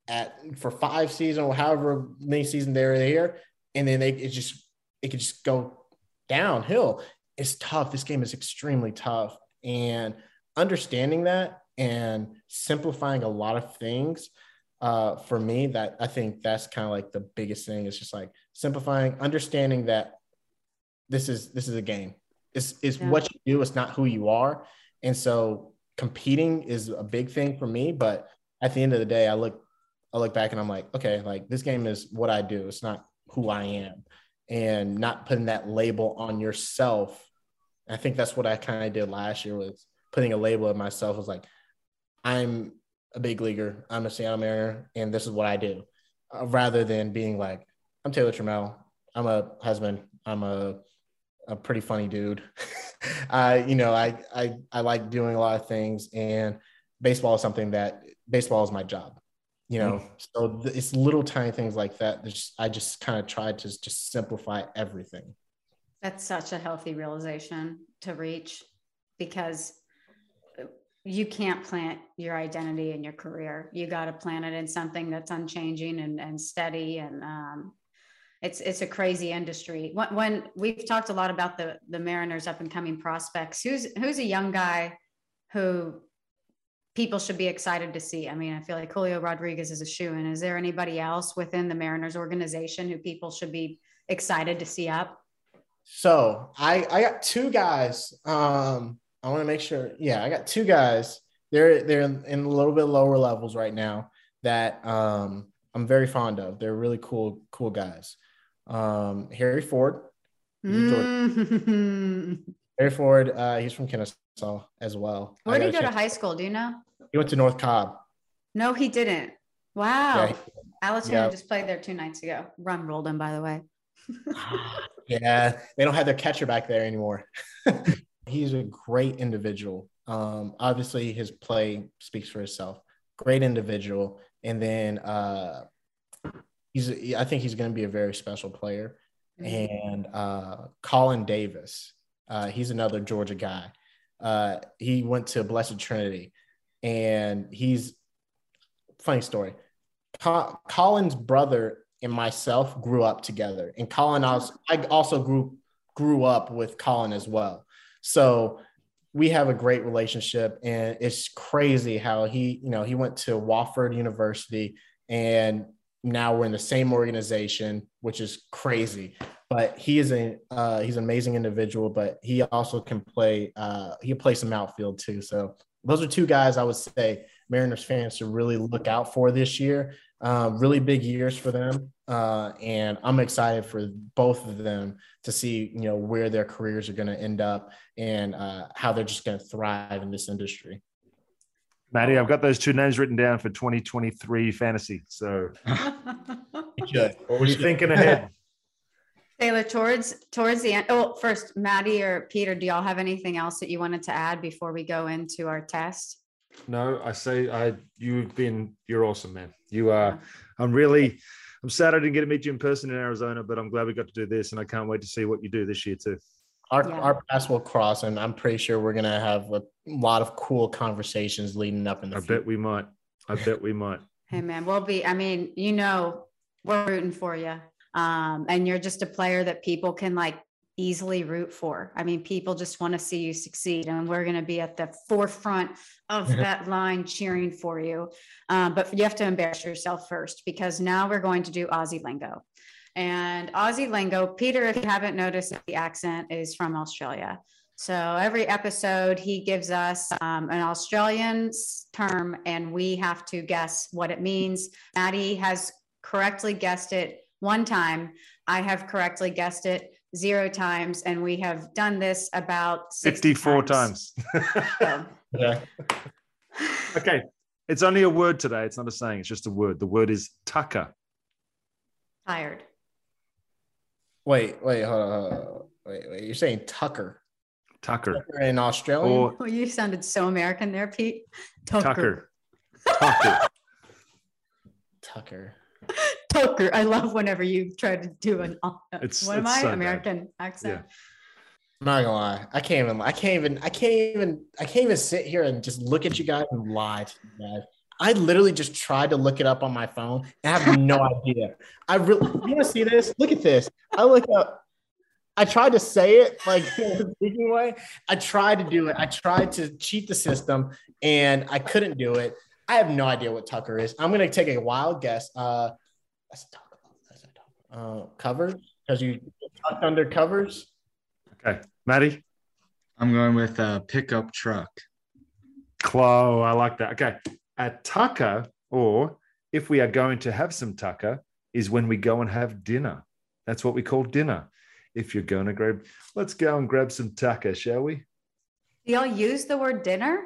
at for five seasons or however many seasons they're here, and then they it just it could just go downhill. It's tough. This game is extremely tough, and understanding that and simplifying a lot of things uh, for me that I think that's kind of like the biggest thing. It's just like simplifying, understanding that this is this is a game. It's it's Yeah. what you do. It's not who you are. And so competing is a big thing for me. But at the end of the day, I look I look back and I'm like, okay, like this game is what I do. It's not who I am, and not putting that label on yourself. I think that's what I kind of did last year was putting a label on myself. Was like, I'm a big leaguer. I'm a Seattle Mariner, and this is what I do, uh, rather than being like, I'm Taylor Trammell. I'm a husband. I'm a a pretty funny dude. I, you know, I, I I like doing a lot of things, and baseball is something that baseball is my job. You know, so th- it's little tiny things like that. that just, I just kind of tried to just simplify everything. That's such a healthy realization to reach because you can't plant your identity in your career. You got to plant it in something that's unchanging and, and steady. And um, it's it's a crazy industry. When, when we've talked a lot about the the Mariners up and coming prospects, who's who's a young guy who people should be excited to see. I mean, I feel like Julio Rodriguez is a shoe. And is there anybody else within the Mariners organization who people should be excited to see up? So I I got two guys. Um, I want to make sure. Yeah, I got two guys. They're they're in, in a little bit lower levels right now that um I'm very fond of. They're really cool cool guys. Um, Harry Ford. Mm. Harry Ford. Uh, he's from Kennesaw as well. Where did he go to high school? Do you know? He went to North Cobb. No, he didn't. Wow. Yeah, Alex yeah. Just played there two nights ago. Run rolled him, by the way. Yeah, they don't have their catcher back there anymore. He's a great individual. Um, obviously, his play speaks for itself. Great individual, and then uh, he's. I think he's going to be a very special player. And uh, Colin Davis, uh, he's another Georgia guy. Uh, he went to Blessed Trinity, and he's funny story. Co- Colin's brother and myself grew up together, and Colin also I also grew grew up with Colin as well. So we have a great relationship, and it's crazy how he you know he went to Wofford University, and now we're in the same organization, which is crazy. But he is a uh, he's an amazing individual, but he also can play uh, he plays play some outfield too. So those are two guys I would say Mariners fans should really look out for this year. Um, really big years for them, uh, and I'm excited for both of them to see you know where their careers are going to end up and uh, how they're just going to thrive in this industry. Maddie, I've got those two names written down for 2023 fantasy. So, what were you thinking ahead? Taylor, towards towards the end. Oh, first, Maddie or Peter, do y'all have anything else that you wanted to add before we go into our test? No, I say I. You've been. You're awesome, man. You are. I'm really. I'm sad I didn't get to meet you in person in Arizona, but I'm glad we got to do this, and I can't wait to see what you do this year too. Our, Yeah. our paths will cross, and I'm pretty sure we're gonna have a lot of cool conversations leading up in the I future. bet we might. I bet we might. Hey man, we'll be, I mean, you know, we're rooting for you. Um, and you're just a player that people can like easily root for. I mean, people just want to see you succeed and we're going to be at the forefront of that line cheering for you. Um, but you have to embarrass yourself first because now we're going to do Aussie lingo. And Aussie lingo, Peter, if you haven't noticed, the accent is from Australia. So every episode, he gives us um, an Australian term, and we have to guess what it means. Maddie has correctly guessed it one time. I have correctly guessed it zero times, and we have done this about 60 54 times. So, Okay. okay. It's only a word today. It's not a saying. It's just a word. The word is tucker. tired. Wait, wait, hold on, hold on. Wait, wait. You're saying Tucker? Tucker. Tucker in Australia? Or Oh, you sounded so American there, Pete. Tucker. Tucker. Tucker. Tucker. Tucker. I love whenever you try to do an. Uh, It's- what am I? so bad. American accent. I'm not gonna lie. I can't even. I can't even. I can't even. I can't even sit here and just look at you guys and lie to you guys. I literally just tried to look it up on my phone and I have no idea. I really. You want to see this? Look at this. I look up. I tried to say it like in speaking way. I tried to do it. I tried to cheat the system and I couldn't do it. I have no idea what Tucker is. I'm gonna take a wild guess. Uh, that's a Tucker. That's a Tucker. Uh, covers because you tucked under covers. Okay. Maddie. I'm going with a pickup truck. Clo. I like that. Okay. A tucker, or if we are going to have some tucker, is when we go and have dinner. That's what we call dinner. If you're going to grab, let's go and grab some tucker, shall we? Y'all use the word dinner?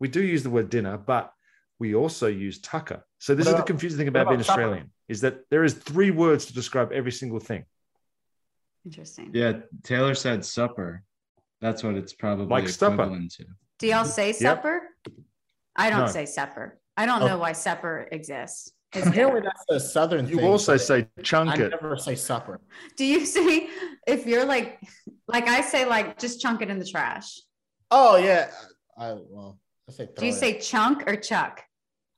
We do use the word dinner, but we also use tucker. So this What is the confusing thing what about being? Australian is that there is three words to describe every single thing. Interesting. Yeah, Taylor said supper. That's what it's probably Like supper. equivalent to. Do y'all say supper? I don't No. say supper. I don't Oh. know why supper exists. It's Apparently, dinner. that's a southern You thing. also say chunk I it. never say supper. Do you say if you're like, like I say, like just chunk it in the trash? Oh yeah, I well, I say. Do you it. say chunk or chuck?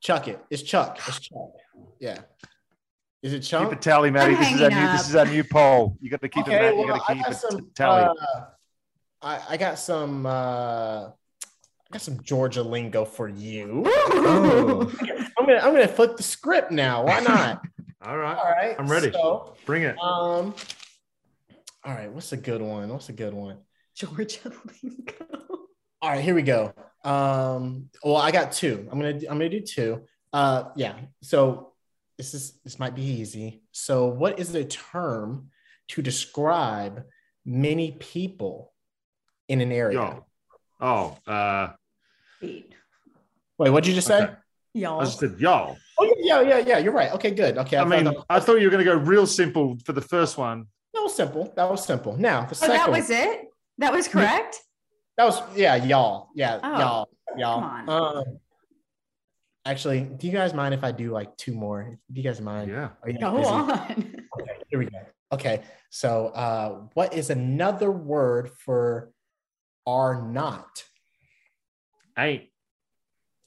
chuck it? It's Chuck. It's Chuck. Yeah. Is it Keep Chunk? a tally, Maddie. I'm This is our new. This is our new poll. You got to keep Okay, it. Matt. You got to I keep got a some. tally. uh, I I got some. uh I got some Georgia lingo for you. Oh, I'm gonna I'm gonna flip the script now. Why not? All right, All right, I'm ready. So, bring it. um, all right. What's a good one? What's a good one? Georgia lingo. All right, here we go. Um, well, I got two. I'm gonna I'm gonna do two. Uh, yeah. So this is this might be easy. So, what is the term to describe many people in an area? Yo. Oh, uh, Wait, what'd you just say? Y'all. I just said y'all. Oh yeah, yeah, yeah, yeah. You're right. Okay, good. Okay, I mean, thought that, I thought you were going to go real simple for the first one. that was simple. That was simple. Now the Oh, second that was it? That was correct? That was yeah, y'all. Yeah, Oh, y'all. Y'all. come Um, actually, do you guys mind if I do like two more? Do you guys mind? Yeah. Are you Go busy? on. Okay, here we go. Okay, so uh, what is another word for are not? Ain't.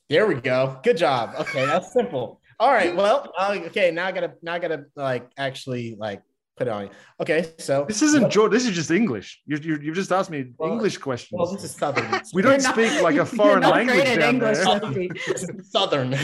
There we go. Good job. Okay, that's simple. All right. Well, uh, okay. Now I gotta now I gotta like actually like put it on you. Okay, so This isn't George. This is just English. You, you, you've just asked me Well, English questions. well, this is southern. we don't not- speak like a you're foreign not language great at down English, there. Sophie. This is southern.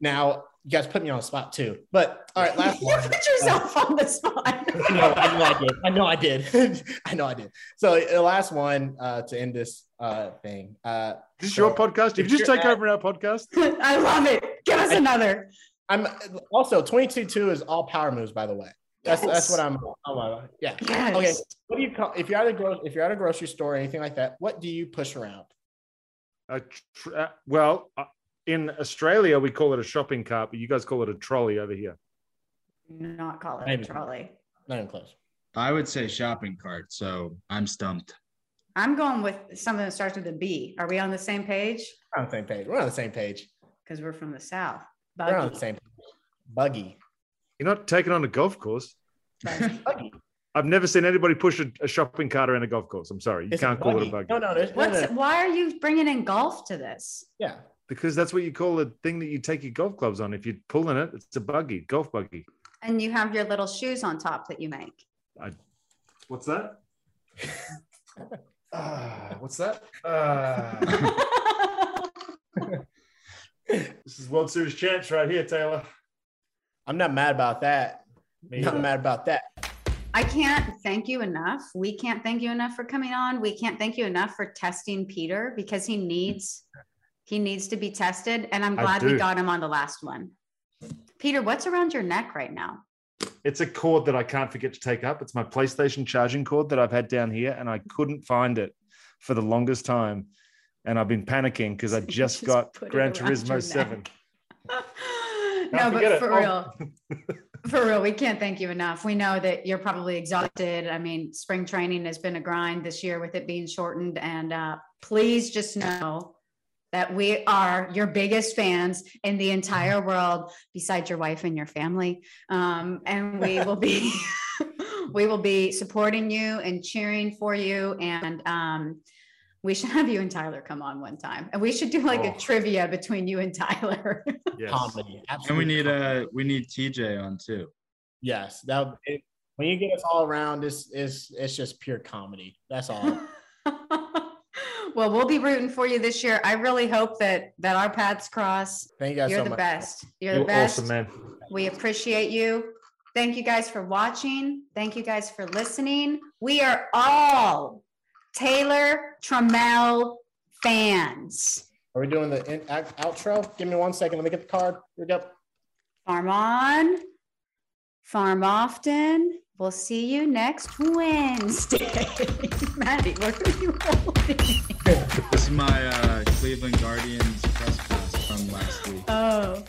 now you guys put me on the spot too. But all right, last you one. put yourself on the spot. I know, I know I did. I know I did. I know I did. So the last one uh, to end this uh, thing. Uh, This is your podcast. If if you just take at- over our podcast, I love it. Give us I- another. I'm also 22-2 is all power moves, by the way. That's that's what I'm. I'm yeah. Yes. Okay. What do you call if you're at a gro- if you're at a grocery store or anything like that? What do you push around? a tr- uh, well, uh, in Australia we call it a shopping cart, but you guys call it a trolley over here. Not call it a trolley. Not even close. I would say shopping cart. So I'm stumped. I'm going with something that starts with a B. Are we on the same page? We're on the same page. We're on the same page. Because we're from the South. We're on Buggy. the same page. Buggy. You're not taking on a golf course. Buggy. Buggy. I've never seen anybody push a, a shopping cart around a golf course. I'm sorry, you It's can't call it a buggy. buggy No, no, there's, no, What's no, no. why are you bringing in golf to this? Yeah. because that's what you call a thing that you take your golf clubs on. If you're pulling it, it's a buggy, golf buggy. And you have your little shoes on top that you make. What's that? Ah, what's that? Ah. this is World Series champs right here, Taylor. I'm not mad about that. Me Not mad about that. I can't thank you enough. We can't thank you enough for coming on. We can't thank you enough for testing Peter because he needs he needs to be tested. And I'm glad we got him on the last one. Peter, what's around your neck right now? It's a cord that I can't forget to take up. It's my PlayStation charging cord that I've had down here, and I couldn't find it for the longest time. And I've been panicking because I just just got put Gran Turismo 7. no, but for Oh. real, for real, we can't thank you enough. We know that you're probably exhausted. I mean, spring training has been a grind this year with it being shortened. And uh, please just know that we are your biggest fans in the entire world, besides your wife and your family. Um, and we will be, we will be supporting you and cheering for you. And um, we should have you and Tyler come on one time, and we should do like Oh. a trivia between you and Tyler. Yes. Comedy. And we need a uh we need TJ on too. Yes. That it, when you get us all around, it's it's it's just pure comedy. That's all. well, we'll be rooting for you this year. I really hope that that our paths cross. Thank you guys You're so the much. best. You're the You're best. awesome, man. We appreciate you. Thank you guys for watching. Thank you guys for listening. We are all Taylor Trammell fans. Are we doing the in, out, outro? Give me one second. Let me get the card. Here we go. Farm on, farm often. We'll see you next Wednesday. Maddie, what are you holding? This is my uh, Cleveland Guardians press pass from last week. Oh,